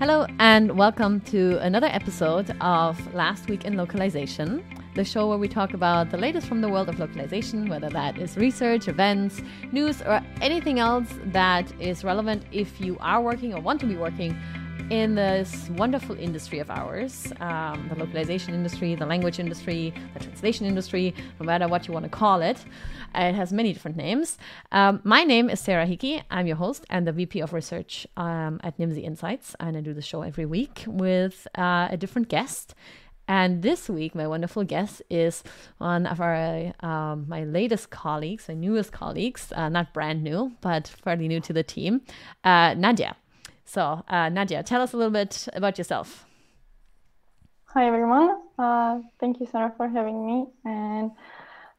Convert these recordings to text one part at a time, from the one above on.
Hello, and welcome to another episode of Last Week in Localization, the show where we talk about the latest from the world of localization, whether that is research, events, news, or anything else that is relevant if you are working or want to be working in this wonderful industry of ours um, the localization industry, the language industry, the translation industry, no matter what you want to call it. It has many different names. Um, my name is Sarah Hickey. I'm your host and the VP of Research um, at Nimdzi Insights. And I do the show every week with uh, a different guest. And this week, my wonderful guest is one of our um, my latest colleagues, my newest colleagues, uh, not brand new, but fairly new to the team, uh, Nadia. So, uh, Nadia, tell us a little bit about yourself. Hi, everyone. Uh, thank you, Sarah, for having me. And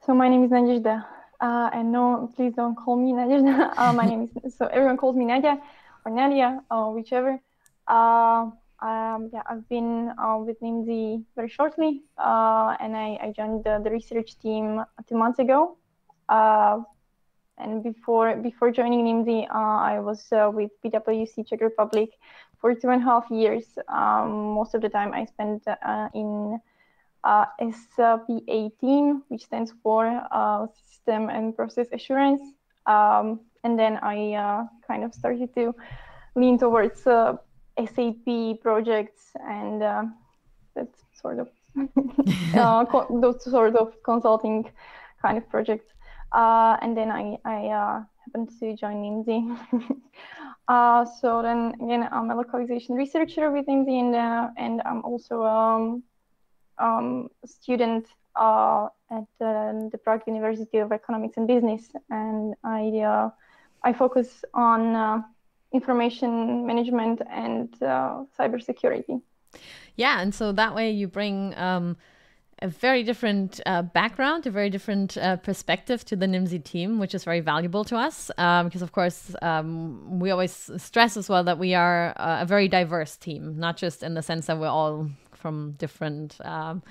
so, my name is Nadezhda. Uh, and no, please don't call me Nadezhda. Uh, my name is, so everyone calls me Nadia or Nadia or whichever. Uh, um, yeah, I've been uh, with Nimdzi very shortly, and I, I joined the, the, research team two months ago and before before joining Nimdzi, uh, I was uh, with PwC Czech Republic for two and a half years. Um, most of the time I spent uh, in uh, SPA team, which stands for uh, System and Process Assurance. Um, and then I uh, kind of started to lean towards SAP projects and that sort of those sort of consulting kind of projects. Uh, and then I, I uh, happened to join Nimdzi. uh, so then again, I'm a localization researcher with Nimdzi and, uh, and I'm also um, um, a student uh, at the Prague University of Economics and Business. And I, uh, I focus on information management and cybersecurity. Yeah, and so that way you bring um, a very different uh, background, a very different uh, perspective to the Nimdzi team, which is very valuable to us. Um, because, of course, um, we always stress as well that we are uh, a very diverse team, not just in the sense that we're all from different. Um,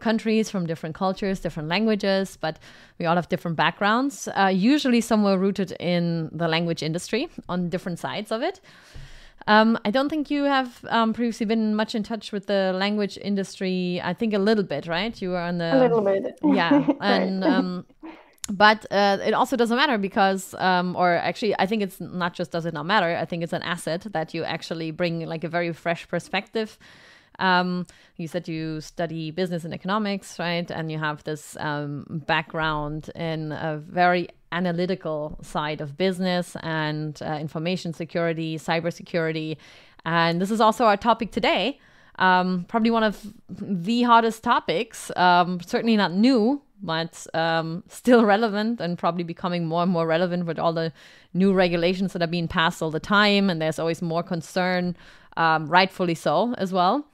countries from different cultures, different languages, but we all have different backgrounds, uh, usually somewhere rooted in the language industry on different sides of it. Um, I don't think you have um, previously been much in touch with the language industry. I think a little bit, right? You were on the a little bit, yeah, and um, but uh, it also doesn't matter because, um, or actually, I think it's not just does it not matter. I think it's an asset that you actually bring like a very fresh perspective. Um, you said you study business and economics, right? And you have this um, background in a very analytical side of business and uh, information security, cybersecurity. And this is also our topic today. Um, probably one of the hottest topics, um, certainly not new, but um, still relevant and probably becoming more and more relevant with all the new regulations that are being passed all the time. And there's always more concern, um, rightfully so, as well,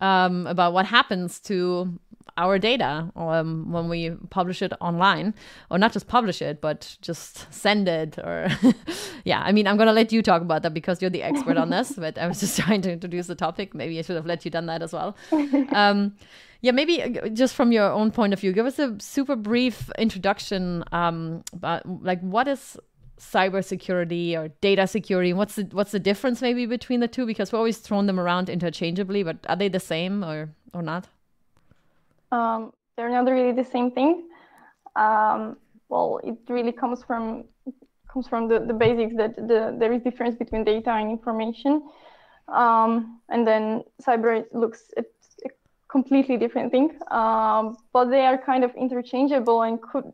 um, about what happens to our data um, when we publish it online, or not just publish it, but just send it. Or yeah, I mean, I'm gonna let you talk about that because you're the expert on this. But I was just trying to introduce the topic. Maybe I should have let you done that as well. Um, yeah, maybe uh, just from your own point of view, give us a super brief introduction. Um, about like what is cybersecurity or data security? What's the what's the difference maybe between the two? Because we're always throwing them around interchangeably, but are they the same or or not? Um, they're not really the same thing. Um, well, it really comes from comes from the, the basics that the, there is difference between data and information. Um, and then cyber looks at a completely different thing. Um, but they are kind of interchangeable and could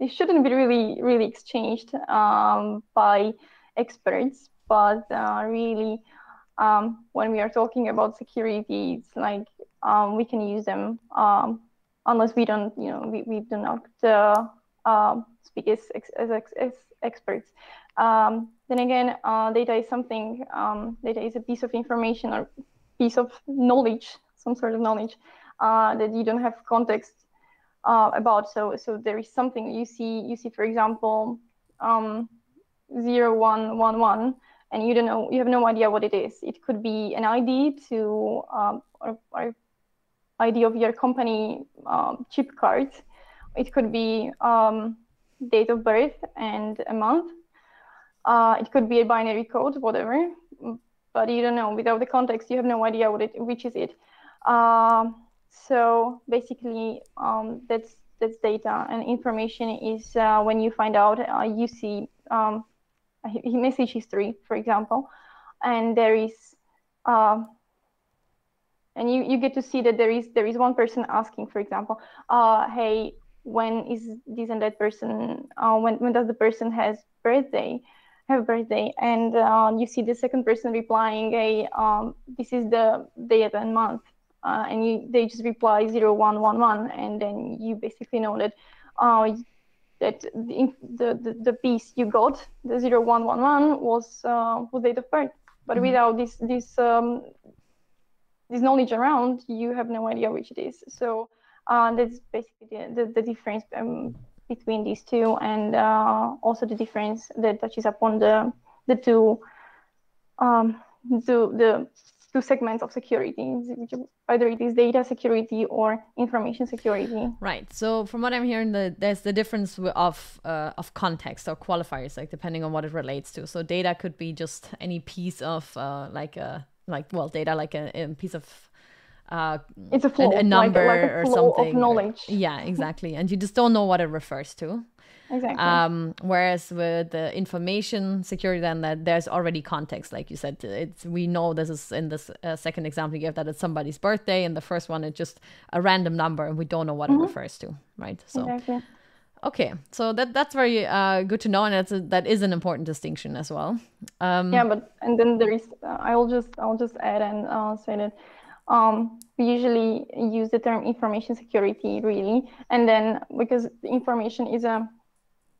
they shouldn't be really really exchanged um, by experts. But uh, really, um, when we are talking about security, it's like um, we can use them um, unless we don't, you know, we, we do not uh, uh, speak as, as, as experts. Um, then again, uh, data is something, um, data is a piece of information or piece of knowledge, some sort of knowledge uh, that you don't have context uh, about. So, so there is something you see, you see, for example, um, zero, one, one, one, and you don't know, you have no idea what it is. It could be an ID to, um, or, or ID of your company um, chip card. It could be um, date of birth and a month. Uh, it could be a binary code, whatever. but you don't know without the context. You have no idea what it which is it. Um, so basically, um, that's that's data and information is uh, when you find out uh, you see um, message history, for example, and there is uh, and you, you get to see that there is there is one person asking, for example, uh, hey, when is this and that person? Uh, when when does the person has birthday? Have a birthday, and uh, you see the second person replying, "Hey, um, this is the date and month," uh, and you, they just reply zero one one one, and then you basically know that uh, that the, the, the piece you got, the zero one one one, was uh, was date of birth. But mm-hmm. without this this um, this knowledge around, you have no idea which it is. So uh, that's basically the, the, the difference um, between these two, and uh, also the difference that touches upon the the two um, the, the two segments of security, either it is data security or information security. Right. So from what I'm hearing, the, there's the difference of uh, of context or qualifiers, like depending on what it relates to. So data could be just any piece of uh, like a like well data like a, a piece of uh, it's a flow, a, a number like, like a or something. Of knowledge. Yeah, exactly. and you just don't know what it refers to. Exactly. Um, whereas with the information security, then that there's already context, like you said. It's we know this is in this uh, second example you gave that it's somebody's birthday, and the first one it's just a random number, and we don't know what mm-hmm. it refers to, right? So. Exactly. Okay, so that that's very uh, good to know, and that's a, that is an important distinction as well. Um, yeah, but and then there is uh, I'll just I'll just add and uh, say that um, we usually use the term information security really, and then because information is a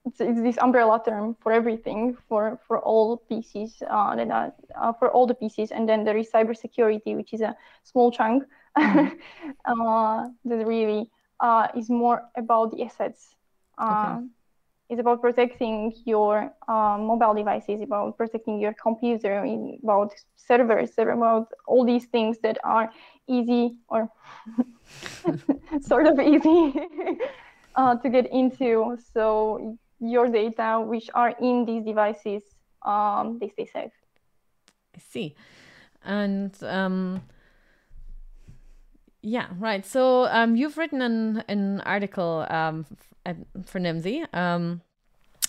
it's, it's this umbrella term for everything for for all pieces uh, that are, uh, for all the pieces, and then there is cybersecurity, which is a small chunk mm-hmm. uh, that really uh, is more about the assets okay. Um, it's about protecting your um, mobile devices, about protecting your computer, about servers, about all these things that are easy or sort of easy uh, to get into. So your data, which are in these devices, um, they stay safe. I see. And um, yeah, right. So um, you've written an, an article um, for Nimdzi um,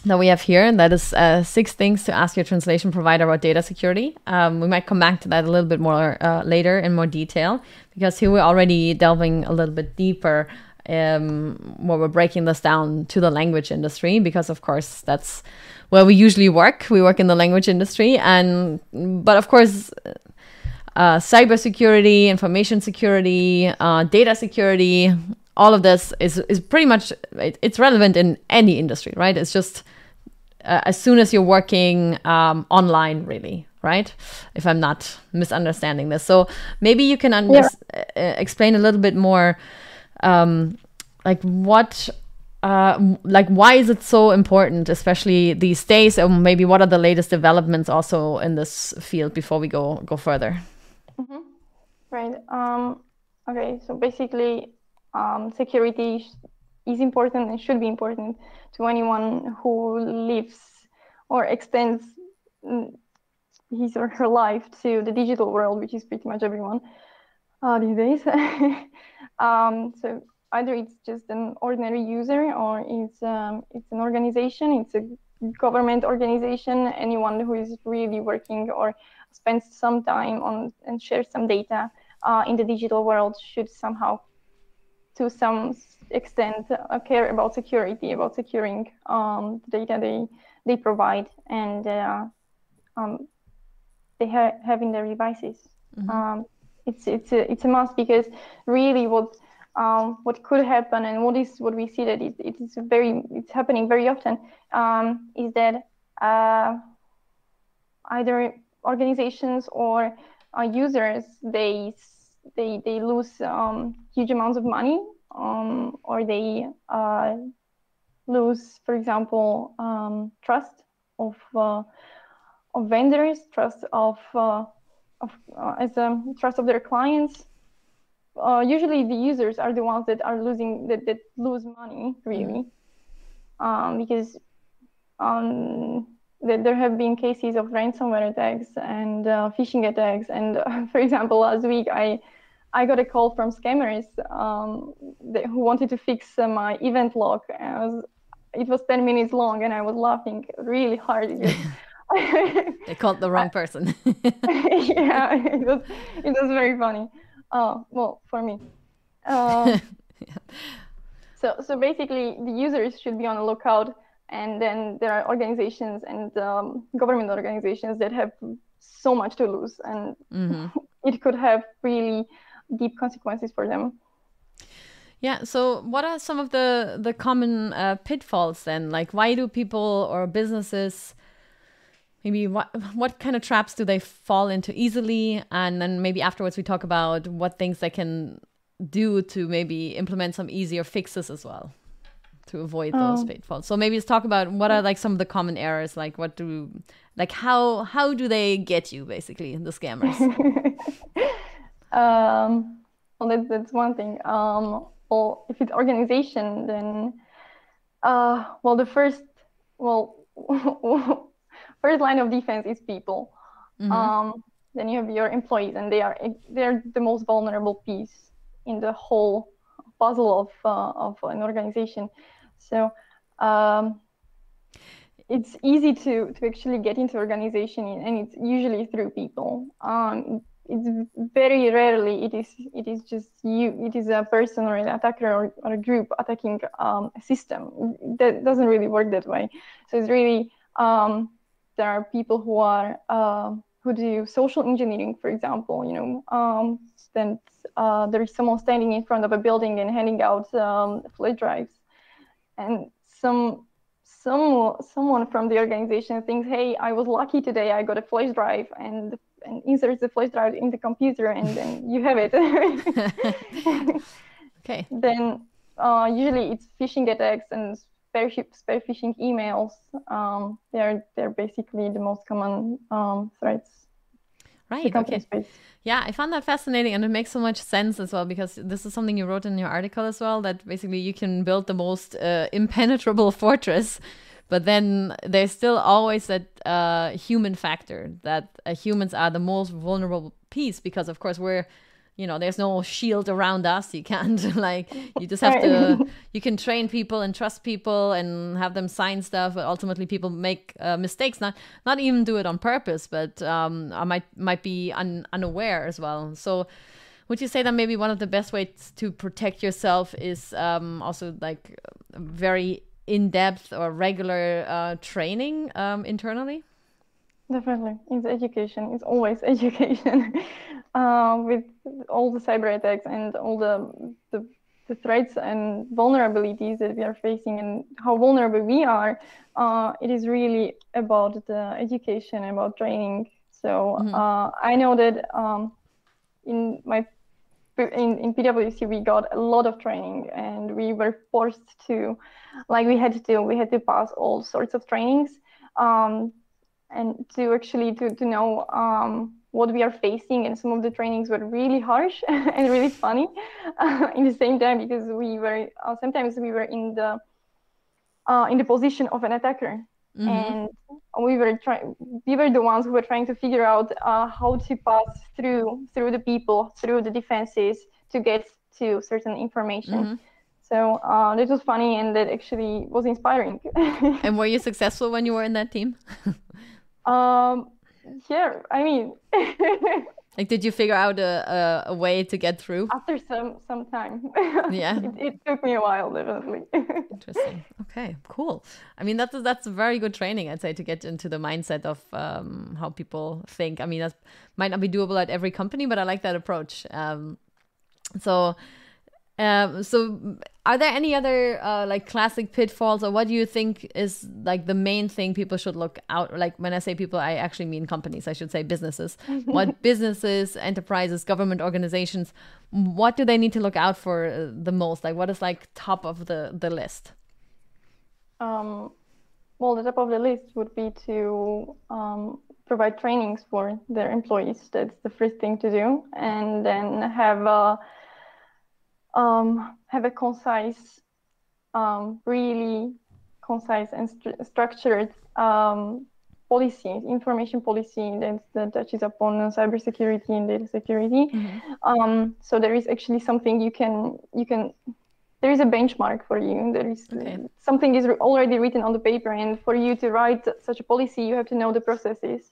that we have here, and that is uh, six things to ask your translation provider about data security. Um, we might come back to that a little bit more uh, later in more detail because here we're already delving a little bit deeper um, where we're breaking this down to the language industry because, of course, that's where we usually work. We work in the language industry, and but of course. Uh, cybersecurity, information security, uh, data security, all of this is is pretty much it, it's relevant in any industry, right? It's just uh, as soon as you're working um, online, really, right? If I'm not misunderstanding this, so maybe you can yeah. uh, explain a little bit more, um, like what. Uh, like why is it so important especially these days and maybe what are the latest developments also in this field before we go go further mm-hmm. right um, okay so basically um, security is important and should be important to anyone who lives or extends mm, his or her life to the digital world, which is pretty much everyone uh, these days. um, so either it's just an ordinary user or it's um, it's an organization, it's a government organization, anyone who is really working or spends some time on and shares some data uh, in the digital world should somehow to some extent uh, care about security, about securing um, the data they they provide and uh, um, they ha- have in their devices. Mm-hmm. Um, it's it's a, it's a must because really what um, what could happen and what is what we see that it, it is very it's happening very often um, is that uh, either organizations or uh, users they they they lose um, huge amounts of money um, or they uh, lose, for example, um, trust of uh, of vendors, trust of uh, of uh, as a trust of their clients. Uh, usually, the users are the ones that are losing that, that lose money really, mm-hmm. um, because um, that there have been cases of ransomware attacks and uh, phishing attacks. And uh, for example, last week I I got a call from scammers um, that, who wanted to fix uh, my event log. Was, it was 10 minutes long, and I was laughing really hard. they called the wrong person. yeah, it was it was very funny. Uh, well, for me. Uh, yeah. So so basically, the users should be on the lookout, and then there are organizations and um, government organizations that have so much to lose, and mm-hmm. it could have really deep consequences for them. Yeah. So, what are some of the the common uh, pitfalls then? Like, why do people or businesses maybe what what kind of traps do they fall into easily and then maybe afterwards we talk about what things they can do to maybe implement some easier fixes as well to avoid those um, pitfalls so maybe let's talk about what are like some of the common errors like what do like how how do they get you basically the scammers um well that's, that's one thing um well if it's organization then uh well the first well first line of defense is people. Mm-hmm. Um, then you have your employees, and they are they're the most vulnerable piece in the whole puzzle of uh, of an organization. So um, it's easy to to actually get into organization, and it's usually through people. Um, it's very rarely it is it is just you it is a person or an attacker or, or a group attacking um, a system that doesn't really work that way so it's really um, there are people who are uh, who do social engineering, for example. You know, um, then uh, there is someone standing in front of a building and handing out um, flash drives, and some some someone from the organization thinks, "Hey, I was lucky today. I got a flash drive," and and inserts the flash drive in the computer, and then you have it. okay. Then uh, usually it's phishing attacks and spear, spear phishing emails. Um, they're they're basically the most common um, threats. Right. Okay. Space. Yeah, I found that fascinating, and it makes so much sense as well because this is something you wrote in your article as well. That basically you can build the most uh, impenetrable fortress, but then there's still always that uh, human factor that uh, humans are the most vulnerable piece because, of course, we're you know there's no shield around us. You can't like you just have to you can train people and trust people and have them sign stuff but ultimately people make uh, mistakes. Not not even do it on purpose but um i might might be un, unaware as well. So would you say that maybe one of the best ways to protect yourself is um also like very in-depth or regular uh, training um, internally Definitely, it's education. It's always education. uh, with all the cyber attacks and all the, the, the threats and vulnerabilities that we are facing and how vulnerable we are, uh, it is really about the education, about training. So mm-hmm. uh, I know that um, in my in, in PwC we got a lot of training and we were forced to, like we had to we had to pass all sorts of trainings. Um, and to actually to, to know um, what we are facing and some of the trainings were really harsh and really funny uh, in the same time because we were uh, sometimes we were in the uh, in the position of an attacker mm-hmm. and we were trying we were the ones who were trying to figure out uh, how to pass through through the people through the defenses to get to certain information mm-hmm. so uh, that was funny and that actually was inspiring and were you successful when you were in that team um, yeah, I mean, like, did you figure out a, a, a, way to get through after some some time? Yeah, it, it, took me a while, definitely. Interesting. Okay, cool. I mean, that's that's very good training, I'd say, to get into the mindset of um, how people think. I mean, that might not be doable at every company, but I like that approach. Um, so um, so, are there any other uh, like classic pitfalls, or what do you think is like the main thing people should look out? Like when I say people, I actually mean companies. I should say businesses. what businesses, enterprises, government organizations, what do they need to look out for uh, the most? Like, what is like top of the the list? Um, well, the top of the list would be to um, provide trainings for their employees. That's the first thing to do, and then have a um, have a concise, um, really concise and st- structured um, policy, information policy that, that touches upon cybersecurity and data security. Mm-hmm. Um, so there is actually something you can you can there is a benchmark for you. There is okay. something is already written on the paper, and for you to write such a policy, you have to know the processes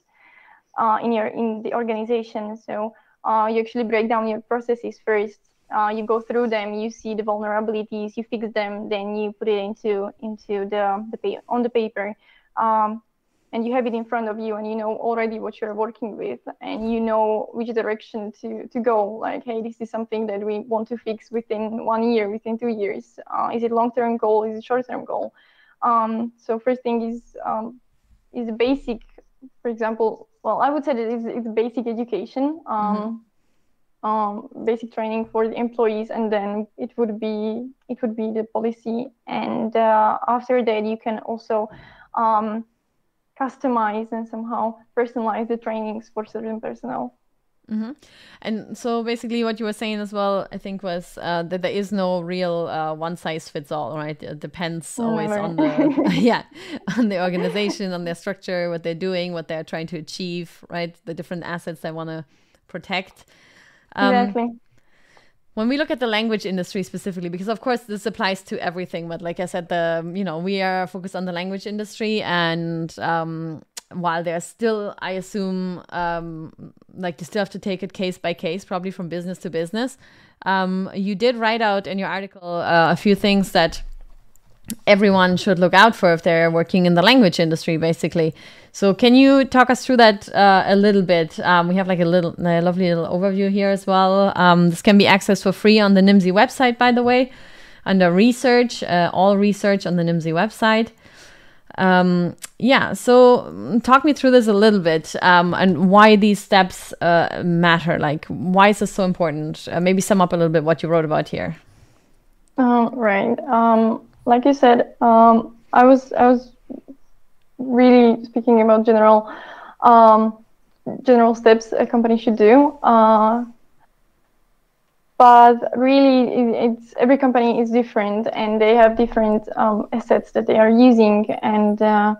uh, in your in the organization. So uh, you actually break down your processes first. Uh, you go through them, you see the vulnerabilities, you fix them, then you put it into into the the on the paper. Um, and you have it in front of you and you know already what you're working with and you know which direction to, to go. Like hey this is something that we want to fix within one year within two years. Uh, is it long-term goal? Is it short-term goal? Um, so first thing is um, is basic for example well i would say that it's, it's basic education. Um, mm-hmm. Um, basic training for the employees and then it would be it would be the policy and uh, after that you can also um, customize and somehow personalize the trainings for certain personnel. Mm-hmm. And so basically, what you were saying as well, I think, was uh, that there is no real uh, one size fits all, right? It depends always Never. on the yeah on the organization, on their structure, what they're doing, what they're trying to achieve, right? The different assets they want to protect. Um, exactly. when we look at the language industry specifically because of course this applies to everything but like i said the you know we are focused on the language industry and um, while there's still i assume um, like you still have to take it case by case probably from business to business um, you did write out in your article uh, a few things that everyone should look out for if they're working in the language industry, basically. So, can you talk us through that uh, a little bit? Um, we have like a little, a lovely little overview here as well. Um, this can be accessed for free on the Nimdzi website, by the way, under research, uh, all research on the Nimdzi website. Um, yeah, so mm, talk me through this a little bit um, and why these steps uh, matter. Like, why is this so important? Uh, maybe sum up a little bit what you wrote about here. Uh, right. Like you said, um, I was I was really speaking about general um, general steps a company should do. Uh, but really, it's every company is different, and they have different um, assets that they are using, and uh,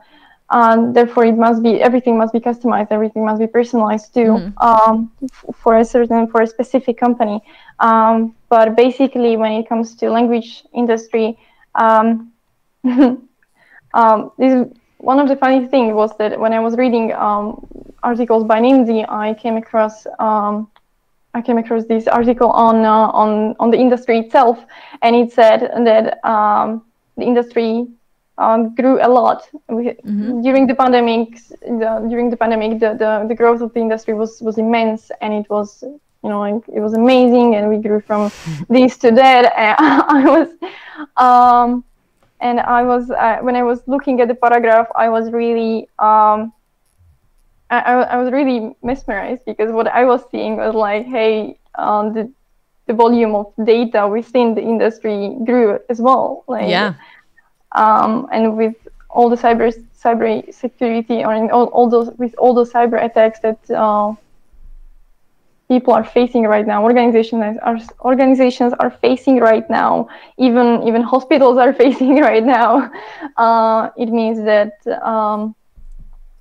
uh, therefore it must be everything must be customized, everything must be personalized too mm. um, for a certain for a specific company. Um, but basically, when it comes to language industry, um, um, this one of the funny things was that when I was reading um, articles by Nimdzi, I came across um, I came across this article on uh, on on the industry itself, and it said that um, the industry um, grew a lot mm-hmm. during the pandemic. The, during the pandemic, the, the, the growth of the industry was was immense, and it was you know like, it was amazing, and we grew from this to that. And I was um, and I was uh, when I was looking at the paragraph, I was really um, I, I, was really mesmerized because what I was seeing was like, hey, um, the the volume of data within the industry grew as well. Like, yeah. Um, and with all the cyber cyber security or in all, all those with all those cyber attacks that uh, people are facing right now organizations are organizations are facing right now even even hospitals are facing right now uh, it means that um,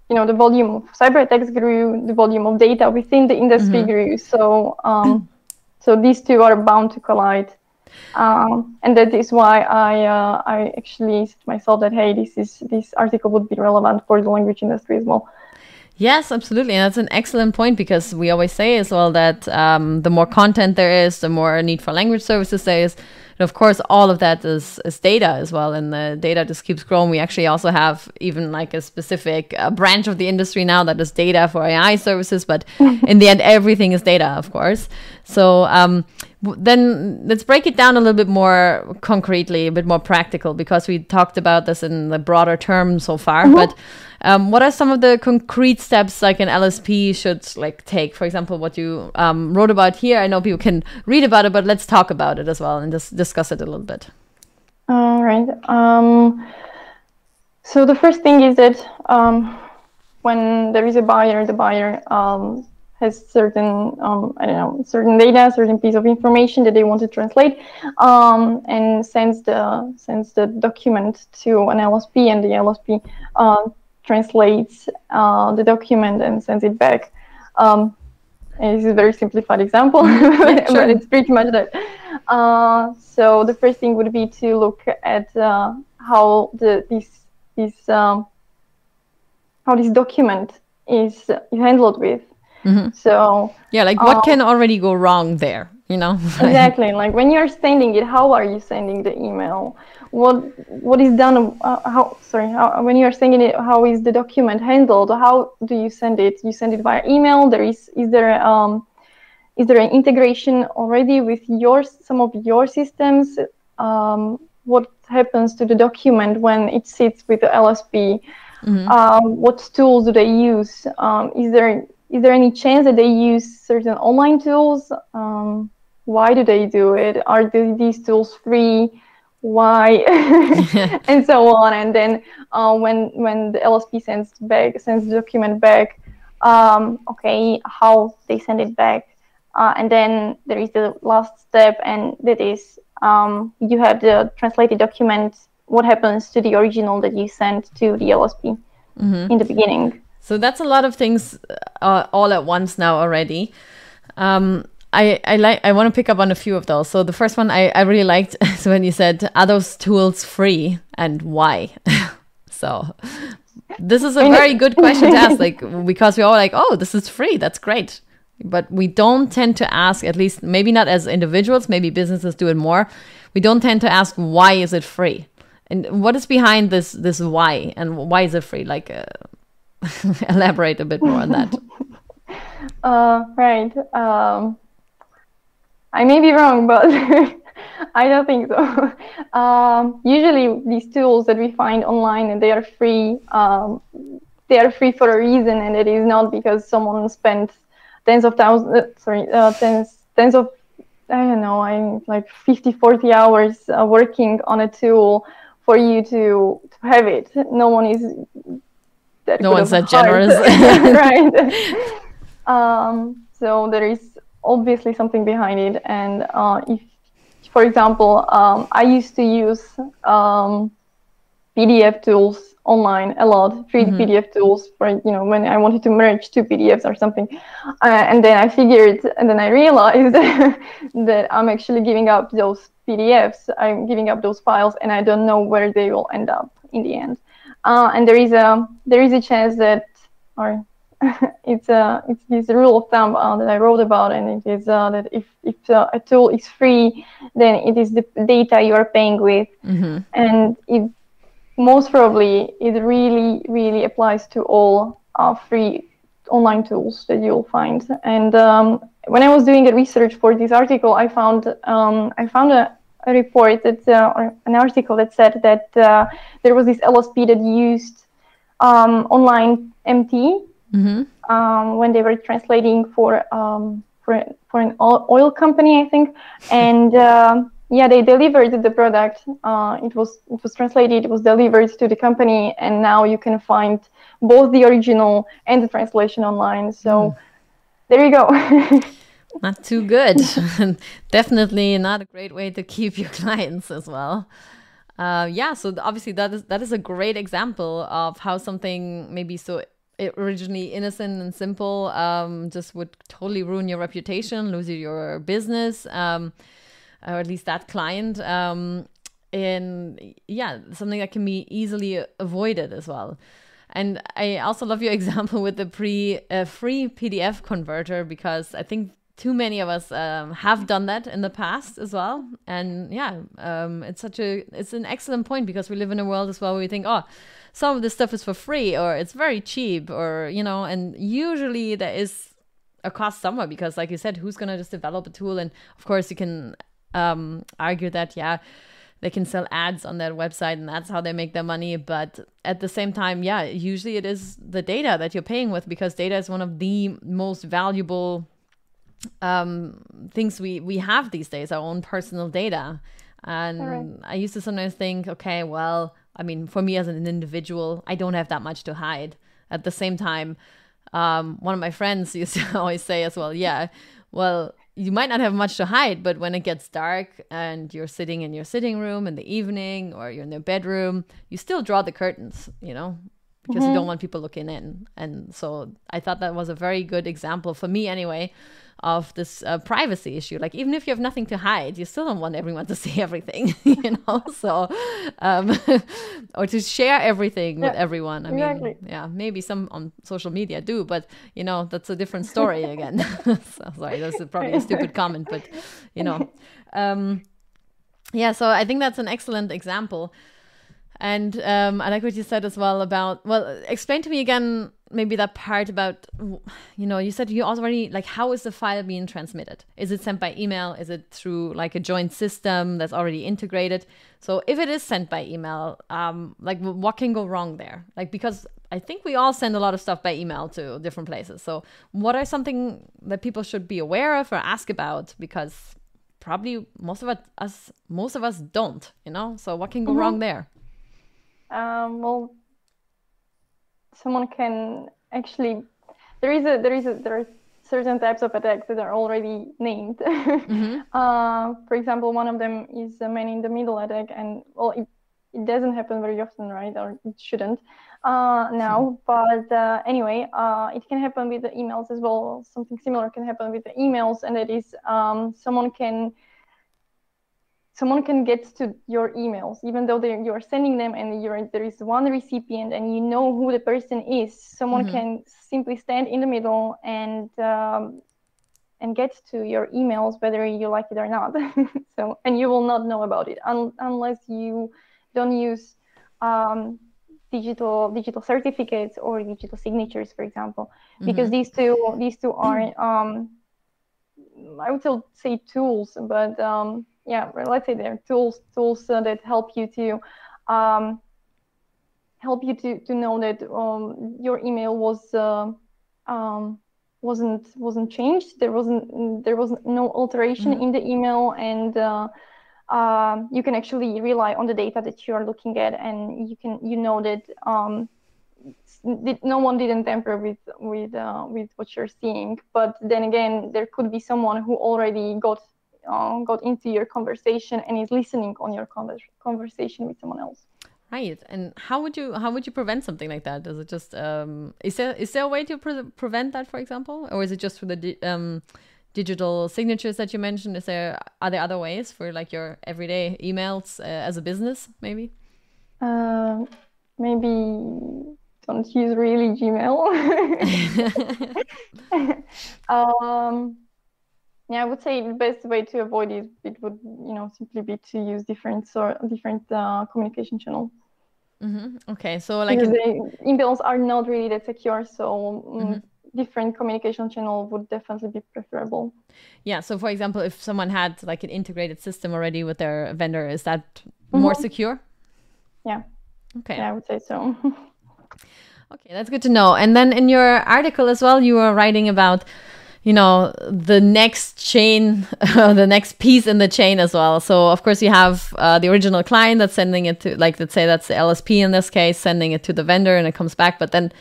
you know the volume of cyber attacks grew the volume of data within the industry mm-hmm. grew so um, so these two are bound to collide um, and that is why I uh, I actually said to myself that hey this is this article would be relevant for the language industry as well. Yes, absolutely. And that's an excellent point because we always say as well that um, the more content there is, the more need for language services there is. And of course, all of that is, is data as well. And the data just keeps growing. We actually also have even like a specific uh, branch of the industry now that is data for AI services. But in the end, everything is data, of course. So um, then let's break it down a little bit more concretely, a bit more practical, because we talked about this in the broader term so far. Mm-hmm. But um, what are some of the concrete steps like an LSP should like take? For example, what you um, wrote about here. I know people can read about it, but let's talk about it as well and just discuss it a little bit. All right. Um, so the first thing is that um, when there is a buyer, the buyer um, has certain um, I don't know certain data, certain piece of information that they want to translate, um, and sends the sends the document to an LSP, and the LSP uh, translates uh, the document and sends it back. Um, this is a very simplified example, yeah, sure. but it's pretty much that. Uh, so the first thing would be to look at uh, how the this this um, how this document is handled with. Mm-hmm. So yeah, like what uh, can already go wrong there? You know? Exactly. Like when you're sending it, how are you sending the email? what what is done uh, how sorry how, when you're sending it how is the document handled? How do you send it? You send it via email? There is is there um is there an integration already with your some of your systems? Um, what happens to the document when it sits with the lsp mm-hmm. um, what tools do they use? Um, is there is there any chance that they use certain online tools? Um, why do they do it? Are these tools free? Why? And so on. And then uh, when when the lsp sends back sends the document back um, okay how they send it back? Uh, and then there is the last step and that is um, you have the translated document. What happens to the original that you sent to the lsp mm-hmm. in the beginning? So that's a lot of things uh, all at once now already. Um, I, I like I want to pick up on a few of those. So the first one I, I really liked is when you said, "Are those tools free and why?" so this is a very good question to ask, like because we're all like, "Oh, this is free. That's great," but we don't tend to ask. At least maybe not as individuals. Maybe businesses do it more. We don't tend to ask, "Why is it free?" And what is behind this this why and why is it free? Like, uh, elaborate a bit more on that. Uh, right. Um I may be wrong, but I don't think so. Um, usually, these tools that we find online and they are free, um, they are free for a reason, and it is not because someone spent tens of thousands, uh, sorry, uh, tens, tens of, I don't know, I'm like 50, 40 hours uh, working on a tool for you to, to have it. No one is that no one's that generous, right? um, so there is obviously something behind it. And uh, if, for example, um, I used to use um, PDF tools online a lot, 3D mm-hmm. PDF tools for you know when I wanted to merge two PDFs or something, uh, and then I figured, and then I realized that I'm actually giving up those PDFs, I'm giving up those files, and I don't know where they will end up in the end. Uh, and there is a there is a chance that, or it's a it's this rule of thumb uh, that I wrote about, and it is uh, that if if uh, a tool is free, then it is the data you are paying with, mm-hmm. and it most probably it really really applies to all uh, free online tools that you'll find. And um, when I was doing a research for this article, I found um, I found a, a report that uh, or an article that said that uh, there was this LSP that used um, online MT mm-hmm. um, when they were translating for um, for for an oil company, I think, and uh, yeah, they delivered the product. Uh, it was it was translated, it was delivered to the company, and now you can find both the original and the translation online. So mm. there you go. not too good. Definitely not a great way to keep your clients as well. Uh, yeah, so obviously that is that is a great example of how something maybe so originally innocent and simple um, just would totally ruin your reputation, lose your business, um, or at least that client. Um, and yeah, something that can be easily avoided as well. And I also love your example with the pre uh, free PDF converter because I think too many of us um, have done that in the past as well. And yeah, um, it's such a it's an excellent point because we live in a world as well where we think, oh, some of this stuff is for free or it's very cheap or you know and usually there is a cost somewhere because like you said who's going to just develop a tool? And of course you can um, argue that yeah they can sell ads on their website and that's how they make their money. But at the same time yeah usually it is the data that you're paying with because data is one of the most valuable um, things we we have these days our own personal data. And right. i used to sometimes think okay well I mean, for me as an individual, I don't have that much to hide. At the same time, um, one of my friends used to always say as well, yeah, well, you might not have much to hide, but when it gets dark and you're sitting in your sitting room in the evening or you're in the bedroom, you still draw the curtains, you know, because mm-hmm. you don't want people looking in. And so I thought that was a very good example for me, anyway, of this uh, privacy issue. Like, even if you have nothing to hide, you still don't want everyone to see everything, you know? so, um, or to share everything yeah, with everyone. I exactly. mean, yeah, maybe some on social media do, but, you know, that's a different story again. so, sorry, that's probably a stupid comment, but, you know. Um, yeah, so I think that's an excellent example. And um, I like what you said as well about, well, explain to me again maybe that part about, you know, you said you already, like, how is the file being transmitted? Is it sent by email? Is it through like a joint system that's already integrated? So if it is sent by email, um, like, what can go wrong there? Like, because I think we all send a lot of stuff by email to different places. So what are something that people should be aware of or ask about? Because probably most of us, most of us don't, you know? So what can go mm -hmm. wrong there? Um, well, someone can actually there is a there is a there are certain types of attacks that are already named. Mm-hmm. uh, for example, one of them is a man in the middle attack, and well, it, it doesn't happen very often, right? Or it shouldn't uh, now. But uh, anyway, uh, it can happen with the emails as well. Something similar can happen with the emails, and that is um, someone can someone can get to your emails even though you're sending them and there is one recipient and you know who the person is someone mm-hmm. can simply stand in the middle and um, and get to your emails whether you like it or not so and you will not know about it un- unless you don't use um, digital digital certificates or digital signatures for example mm-hmm. because these two these two are um, i would still say tools but um, yeah, let's say there are tools tools uh, that help you to um, help you to, to know that um, your email was uh, um, wasn't wasn't changed. There wasn't there was no alteration mm-hmm. in the email, and uh, uh, you can actually rely on the data that you are looking at, and you can you know that um, no one didn't tamper with with uh, with what you're seeing. But then again, there could be someone who already got uh, got into your conversation and is listening on your conver- conversation with someone else. Right and how would you how would you prevent something like that? Is it just um is there is there a way to pre- prevent that for example? Or is it just for the di- um digital signatures that you mentioned? Is there are there other ways for like your everyday emails uh, as a business maybe? Uh, maybe don't use really gmail. Um yeah, I would say the best way to avoid it, it would, you know, simply be to use different sort different uh, communication channels. Mm-hmm. Okay, so like in... the emails are not really that secure, so um, mm-hmm. different communication channel would definitely be preferable. Yeah. So, for example, if someone had like an integrated system already with their vendor, is that mm-hmm. more secure? Yeah. Okay. Yeah, I would say so. okay, that's good to know. And then in your article as well, you were writing about you know the next chain the next piece in the chain as well. So of course you have uh, the original client that's sending it to like let's say that's the lsp in this case sending it to the vendor and it comes back. But then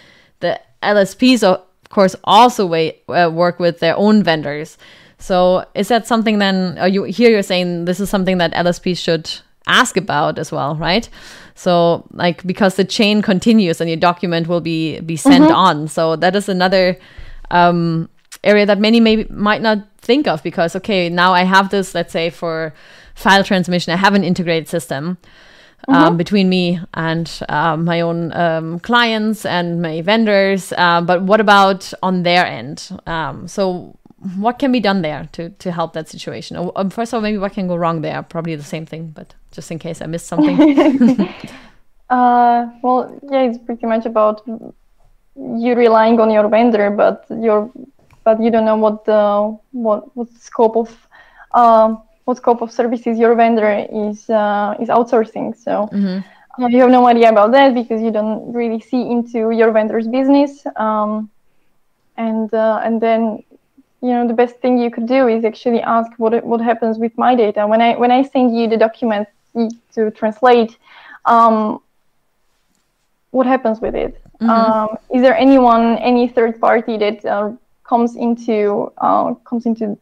the lsps of course also wait, uh, work with their own vendors. So is that something then are you here you're saying this is something that lsps should ask about as well right? So like because the chain continues and your document will be be sent mm-hmm. on. So that is another um area that many may might not think of because okay now i have this let's say for file transmission i have an integrated system um, mm-hmm. between me and um, my own um, clients and my vendors uh, but what about on their end? Um, so what can be done there to, to help that situation? Um, first of all maybe what can go wrong there? Probably the same thing but just in case i missed something. Uh, well yeah it's pretty much about you relying on your vendor but your but you don't know what the what what scope of um, what scope of services your vendor is uh, is outsourcing. So mm-hmm. uh, you have no idea about that because you don't really see into your vendor's business. Um, and uh, and then you know the best thing you could do is actually ask what what happens with my data when I when I send you the document to translate. Um, what happens with it? Mm-hmm. Um, is there anyone, any third party that uh, comes into uh, comes into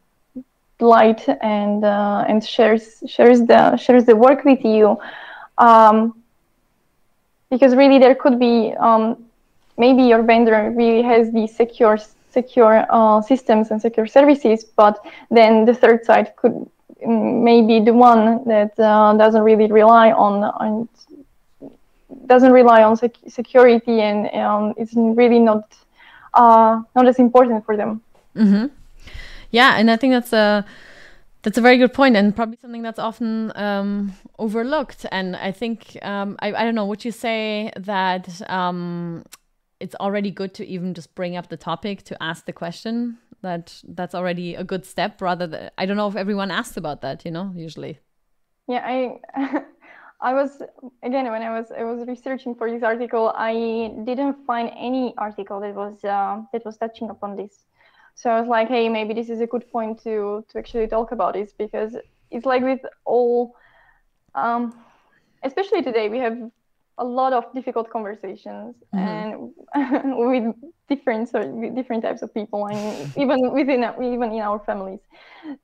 light and uh, and shares shares the shares the work with you. Um, because really there could be um, maybe your vendor really has the secure secure uh, systems and secure services, but then the third side could mm, maybe the one that uh, doesn't really rely on, on doesn't rely on sec security and um, it's really not uh, not as important for them. Mm-hmm. Yeah, and I think that's a that's a very good point, and probably something that's often um, overlooked. And I think um, I, I don't know. Would you say that um, it's already good to even just bring up the topic to ask the question? That that's already a good step. Rather than I don't know if everyone asks about that. You know, usually. Yeah, I I was again when I was I was researching for this article, I didn't find any article that was uh, that was touching upon this. So I was like, hey, maybe this is a good point to to actually talk about this because it's like with all, um, especially today, we have a lot of difficult conversations mm-hmm. and with different sort with different types of people and even within even in our families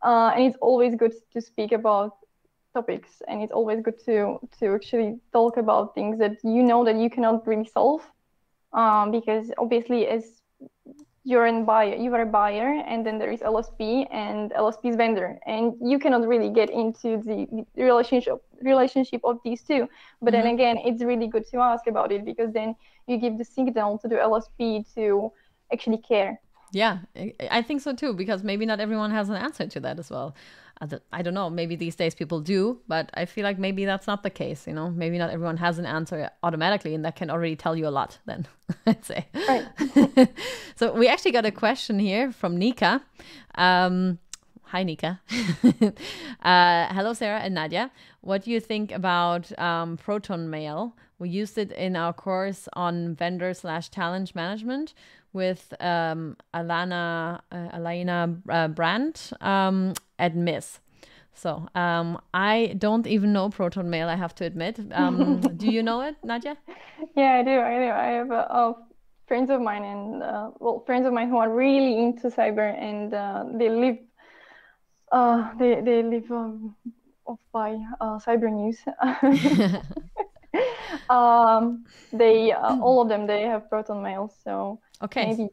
uh, and it's always good to speak about topics and it's always good to to actually talk about things that you know that you cannot really solve um, because obviously as you're a buyer you are a buyer and then there is lsp and lsp's vendor and you cannot really get into the relationship relationship of these two. But mm-hmm. then again it's really good to ask about it because then you give the signal to the lsp to actually care. Yeah i think so too because maybe not everyone has an answer to that as well I don't know, maybe these days people do, but I feel like maybe that's not the case, you know? Maybe not everyone has an answer automatically, and that can already tell you a lot, then, I'd say. Right. so we actually got a question here from Nika. Um, hi, Nika. uh, hello, Sarah and Nadia. What do you think about um, Proton Mail? We used it in our course on vendor slash talent management with um, Alana uh, Alana uh, Brandt um, at Miss. So um, I don't even know Proton Mail. I have to admit. Um, do you know it, Nadia? Yeah, I do. I do. I have uh, uh, friends of mine and uh, well, friends of mine who are really into cyber and uh, they live. Uh, they they live um, off by uh, cyber news. um, they all of them they have Proton Mail. So Okay. Maybe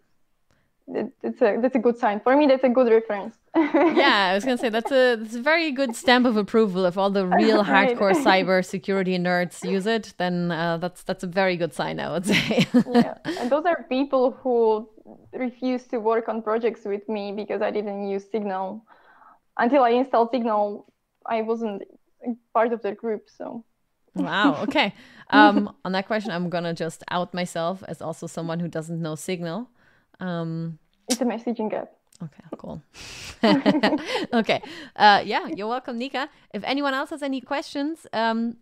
it's a that's a good sign for me. That's a good reference. yeah, I was gonna say that's a that's a very good stamp of approval. If all the real right. hardcore cyber security nerds use it, then uh, that's that's a very good sign. I would say. yeah, and those are people who refuse to work on projects with me because I didn't use Signal. Until I installed Signal, I wasn't part of their group. So. Wow. Okay. Um, on that question, I'm gonna just out myself as also someone who doesn't know Signal. Um, it's a messaging app. Okay, cool. okay, uh, yeah, you're welcome, Nika. If anyone else has any questions, um,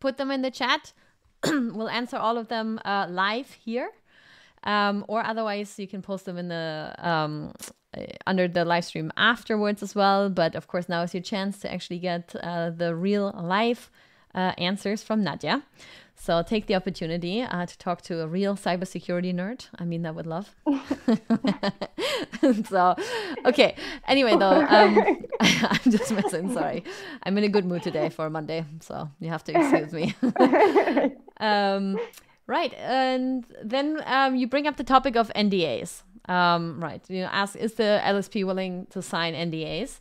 put them in the chat. we'll answer all of them uh, live here, um, or otherwise you can post them in the um, uh, under the live stream afterwards as well. But of course, now is your chance to actually get uh, the real live uh, answers from Nadia. So take the opportunity uh, to talk to a real cybersecurity nerd. I mean, that would love. so, okay. Anyway, though, um, I'm just messing. Sorry, I'm in a good mood today for Monday, so you have to excuse me. um, right, and then um, you bring up the topic of NDAs. Um, right, you know, ask is the LSP willing to sign NDAs?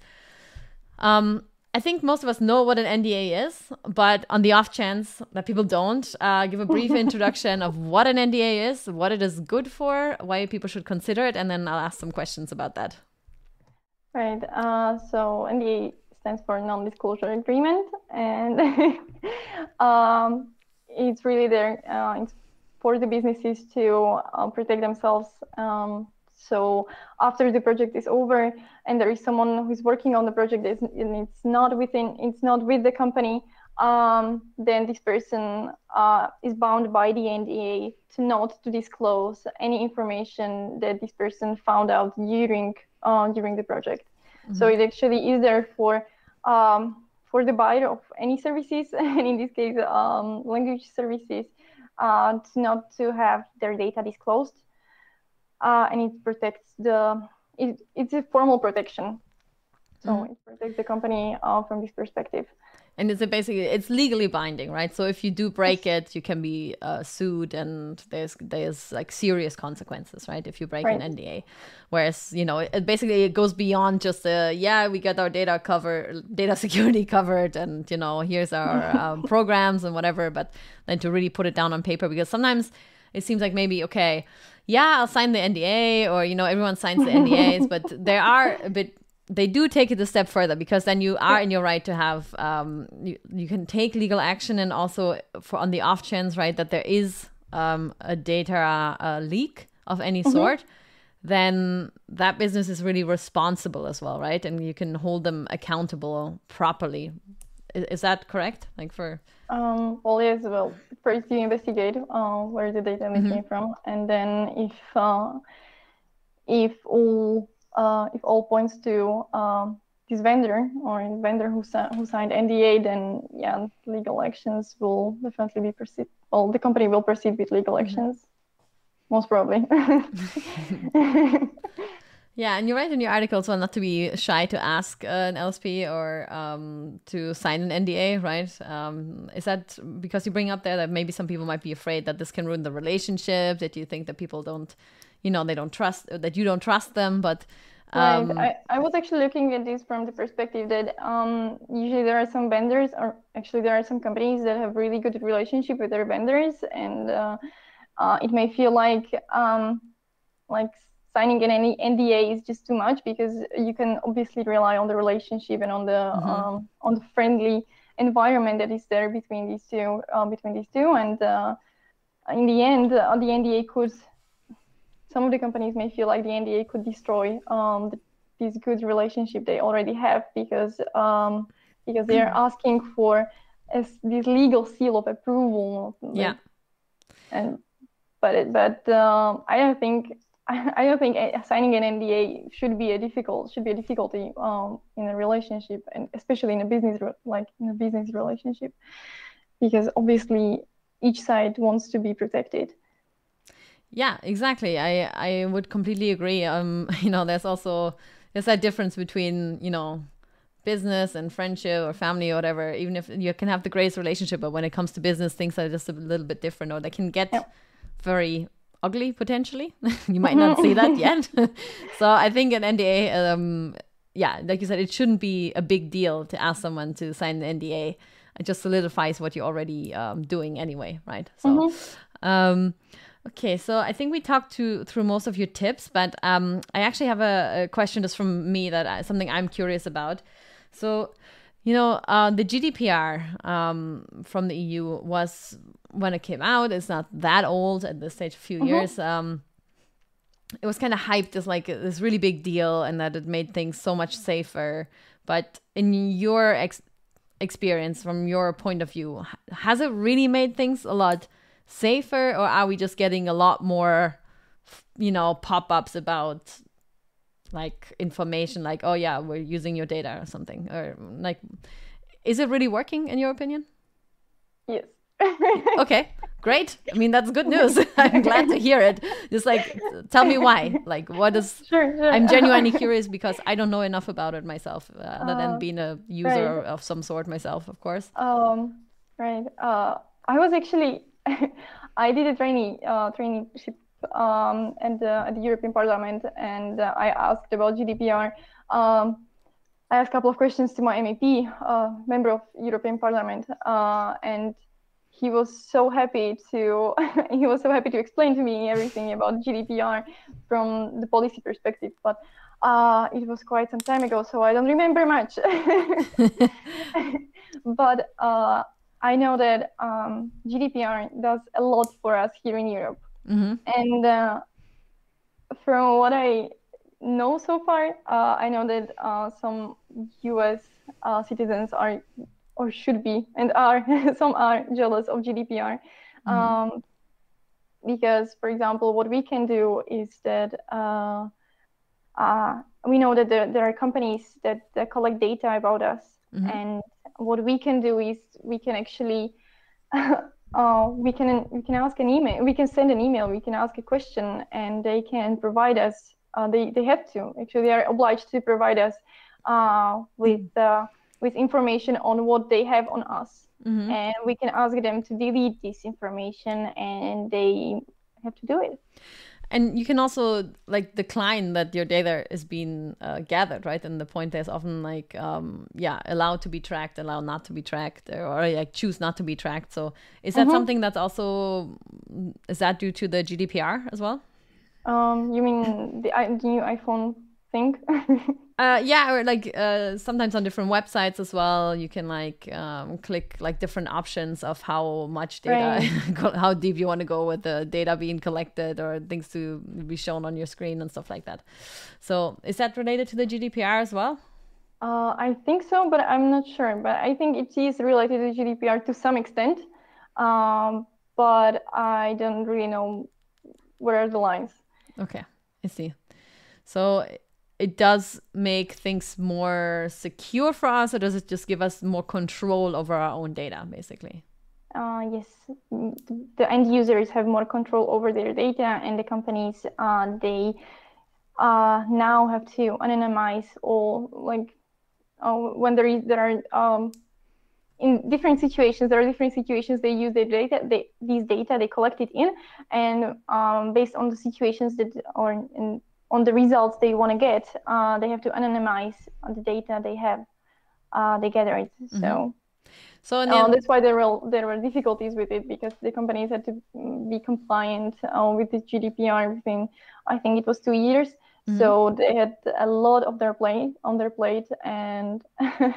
Um, I think most of us know what an NDA is, but on the off chance that people don't, uh, give a brief introduction of what an NDA is, what it is good for, why people should consider it, and then I'll ask some questions about that. Right. Uh, so NDA stands for non-disclosure agreement, and um, it's really there. Uh, it's for the businesses to uh, protect themselves um, so after the project is over and there is someone who's working on the project and it's not within, it's not with the company, um, then this person uh, is bound by the NDA to not to disclose any information that this person found out during uh, during the project. Mm-hmm. So it actually is there for um, for the buyer of any services, and in this case, um, language services, uh, to not to have their data disclosed uh, and it protects the it, it's a formal protection. So mm. it protects the company uh, from this perspective. And it's basically it's legally binding right? So if you do break it you can be uh, sued and there's there's like serious consequences right if you break right. an nda whereas you know it basically it goes beyond just uh, yeah we get our data covered data security covered and you know here's our um, programs and whatever but then to really put it down on paper because sometimes it seems like maybe okay yeah i'll sign the nda or you know everyone signs the ndas but there are a bit they do take it a step further because then you are in your right to have um, you, you can take legal action and also for on the off chance right that there is um, a data uh, leak of any mm-hmm. sort then that business is really responsible as well right? And you can hold them accountable properly. Is, is that correct? Like for um, well yes well first you investigate uh, where the data mm-hmm. came from and then if uh, if all uh, if all points to um, this vendor or vendor who, who signed NDA, then yeah, legal actions will definitely be proceed. Well, the company will proceed with legal mm-hmm. actions, mm-hmm. most probably. yeah, and you write in your article as well not to be shy to ask uh, an LSP or um, to sign an NDA, right? Um, is that because you bring up there that maybe some people might be afraid that this can ruin the relationship, that you think that people don't you know they don't trust that you don't trust them but um, right. I, I was actually looking at this from the perspective that um, usually there are some vendors or actually there are some companies that have really good relationship with their vendors and uh, uh, it may feel like um, like signing an NDA is just too much because you can obviously rely on the relationship and on the mm-hmm. um, on the friendly environment that is there between these two uh, between these two and uh, in the end uh, the NDA could some of the companies may feel like the NDA could destroy um, the, this good relationship they already have because um, because they are asking for a, this legal seal of approval. Yeah. And but it, but um, I don't think I don't think signing an NDA should be a difficult should be a difficulty um, in a relationship and especially in a business like in a business relationship because obviously each side wants to be protected yeah, exactly. I I would completely agree. Um, you know, there's also there's that difference between you know business and friendship or family or whatever. Even if you can have the greatest relationship, but when it comes to business, things are just a little bit different, or they can get yeah. very ugly potentially. you might not see that yet. so I think an NDA, um, yeah, like you said, it shouldn't be a big deal to ask someone to sign an NDA. It just solidifies what you're already um, doing anyway, right? So. Mm-hmm. Um, Okay, so I think we talked to through most of your tips, but um, I actually have a, a, question just from me that I, something I'm curious about. So, you know, uh, the GDPR um, from the EU was when it came out. It's not that old at this stage, a few mm-hmm. years. Um, it was kind of hyped as like this really big deal, and that it made things so much safer. But in your ex- experience, from your point of view, has it really made things a lot? safer or are we just getting a lot more you know pop-ups about like information like oh yeah we're using your data or something or like is it really working in your opinion? Yes. Okay great. I mean that's good news. I'm glad to hear it. Just like tell me why. Like what is sure, sure. i'm genuinely curious because i don't know enough about it myself uh, other than uh, being a user right. of some sort myself of course. Um right. Uh i was actually I did a training uh, traineeship um, at, the, at the European Parliament, and uh, I asked about GDPR. Um, I asked a couple of questions to my MEP, uh, member of European Parliament, uh, and he was so happy to he was so happy to explain to me everything about GDPR from the policy perspective. But uh, it was quite some time ago, so I don't remember much. but uh, I know that um, GDPR does a lot for us here in Europe. Mm-hmm. And uh, from what I know so far, uh, I know that uh, some US uh, citizens are or should be and are some are jealous of GDPR. Mm-hmm. Um, because, for example, what we can do is that uh, uh, we know that there, there are companies that, that collect data about us mm-hmm. and what we can do is we can actually uh, we can we can ask an email we can send an email we can ask a question and they can provide us uh, they, they have to actually they are obliged to provide us uh, with uh, with information on what they have on us. Mm-hmm. And we can ask them to delete this information and they have to do it and you can also like decline that your data is being uh, gathered right? And the point is often like um, yeah allowed to be tracked allowed not to be tracked or, or like choose not to be tracked. So is that mm-hmm. something that's also is that due to the gdpr as well? Um, you mean the, the new iphone thing Uh, yeah, or like uh, sometimes on different websites as well, you can like um, click like different options of how much data, right. how deep you want to go with the data being collected or things to be shown on your screen and stuff like that. So, is that related to the GDPR as well? Uh, I think so, but I'm not sure. But I think it is related to GDPR to some extent. Um, but I don't really know where are the lines. Okay, I see. So it does make things more secure for us, or does it just give us more control over our own data, basically? Uh, yes, the end users have more control over their data, and the companies uh, they uh, now have to anonymize all like uh, when there is there are um, in different situations there are different situations they use their data they, these data they collect it in and um, based on the situations that are in on the results they want to get, uh, they have to anonymize the data they have, uh, they gather it. Mm-hmm. So, so uh, that's why there were there were difficulties with it because the companies had to be compliant uh, with the GDPR Everything. I think it was two years. Mm-hmm. So they had a lot of their plate on their plate, and uh,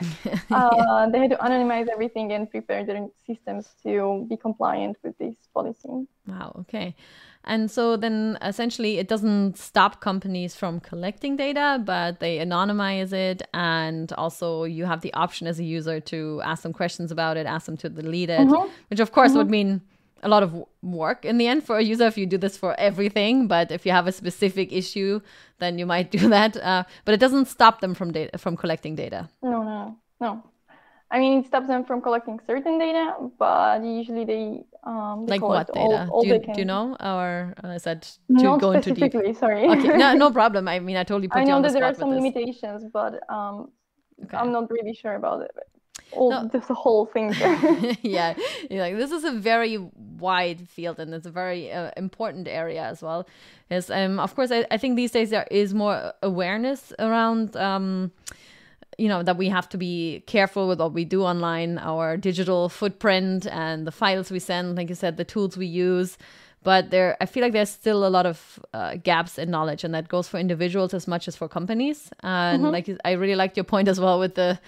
yeah. they had to anonymize everything and prepare their systems to be compliant with this policy. Wow. Okay. And so then essentially it doesn't stop companies from collecting data, but they anonymize it. And also you have the option as a user to ask them questions about it, ask them to delete it, mm-hmm. which of course mm-hmm. would mean a lot of work in the end for a user if you do this for everything. But if you have a specific issue, then you might do that. Uh, but it doesn't stop them from data, from collecting data. No, no, no. I mean, it stops them from collecting certain data, but usually they um, like what data? All, all do, you, do you know, or uh, is that to Not go into deep? Sorry. Okay, no, no problem. I mean, I totally put I you on know the that there are some limitations, but um, okay. I'm not really sure about it. All no. the whole thing. yeah, You're like this is a very wide field, and it's a very uh, important area as well. Is um, of course, I, I think these days there is more awareness around um you know that we have to be careful with what we do online our digital footprint and the files we send like you said the tools we use. But there i feel like there's still a lot of uh, gaps in knowledge and that goes for individuals as much as for companies. And mm-hmm. like i really liked your point as well with the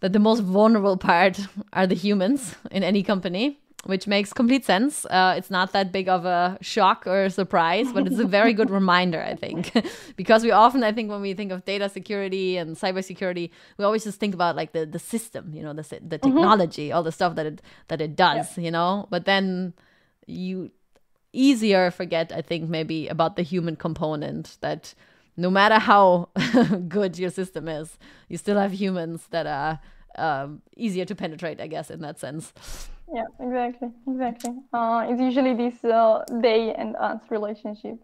that the most vulnerable part are the humans in any company which makes complete sense. Uh, it's not that big of a shock or a surprise, but it's a very good reminder, I think, because we often, I think, when we think of data security and cybersecurity, we always just think about like the the system, you know, the the mm-hmm. technology, mm-hmm. all the stuff that it that it does, yeah. you know. But then you easier forget, I think, maybe about the human component that no matter how good your system is, you still have humans that are um, easier to penetrate, I guess, in that sense. Yeah, exactly, exactly. Uh, it's usually this uh, they and us relationship.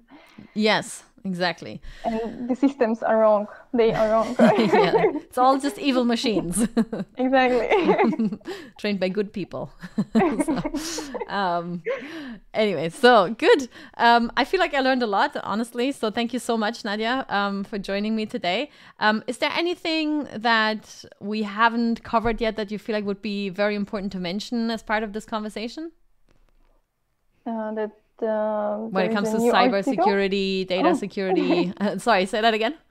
Yes, exactly. And the systems are wrong. They are wrong. yeah, it's all just evil machines. exactly. Trained by good people. so, um, anyway, so good. Um, I feel like I learned a lot, honestly. So thank you so much, Nadia, um, for joining me today. Um, is there anything that we haven't covered yet that you feel like would be very important to mention as part of this conversation? Uh, that when it comes to cybersecurity, data oh. security. uh, sorry, say that again.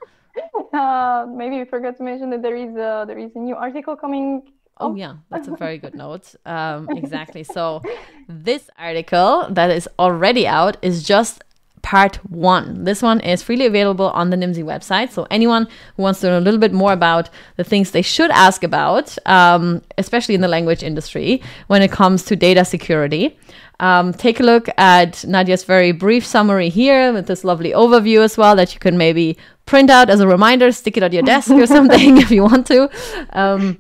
Uh, maybe we forgot to mention that there is a, there is a new article coming. Oh yeah, that's a very good note. Um, exactly. So this article that is already out is just part one. This one is freely available on the Nimdzi website. So anyone who wants to know a little bit more about the things they should ask about, um, especially in the language industry, when it comes to data security, um, take a look at Nadia's very brief summary here with this lovely overview as well that you can maybe print out as a reminder, stick it on your desk or something if you want to. Um,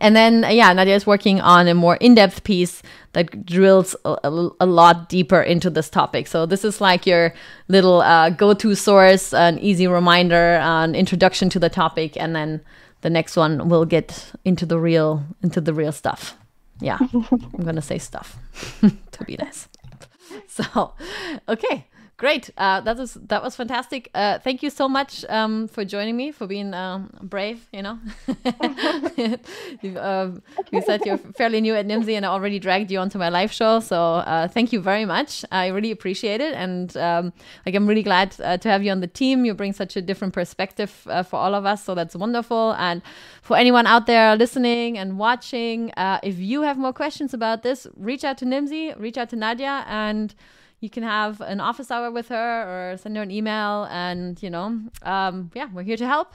and then, yeah, Nadia is working on a more in depth piece that drills a, a, a, lot deeper into this topic. So, this is like your little uh, go to source, an easy reminder, an introduction to the topic, and then the next one will get into the real into the real stuff. Yeah, I'm gonna say stuff to be nice. So, okay. Great. Uh, that was that was fantastic. Uh, thank you so much um, for joining me, for being um, brave. You know, you, um, said you're fairly new at Nimdzi, and I already dragged you onto my live show. So uh, thank you very much. I really appreciate it, and um, like I'm really glad uh, to have you on the team. You bring such a different perspective uh, for all of us, so that's wonderful. And for anyone out there listening and watching, uh, if you have more questions about this, reach out to Nimdzi, reach out to Nadia, and you can have an office hour with her or send her an email and you know um, yeah we're here to help.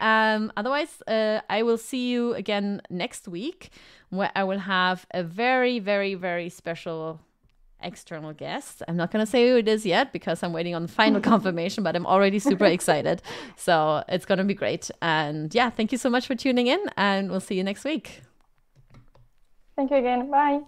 Um, otherwise uh, i will see you again next week where i will have a very very very special external guest. I'm not going to say who it is yet because i'm waiting on final confirmation but i'm already super excited. So it's going to be great. And yeah thank you so much for tuning in and we'll see you next week. Thank you again. Bye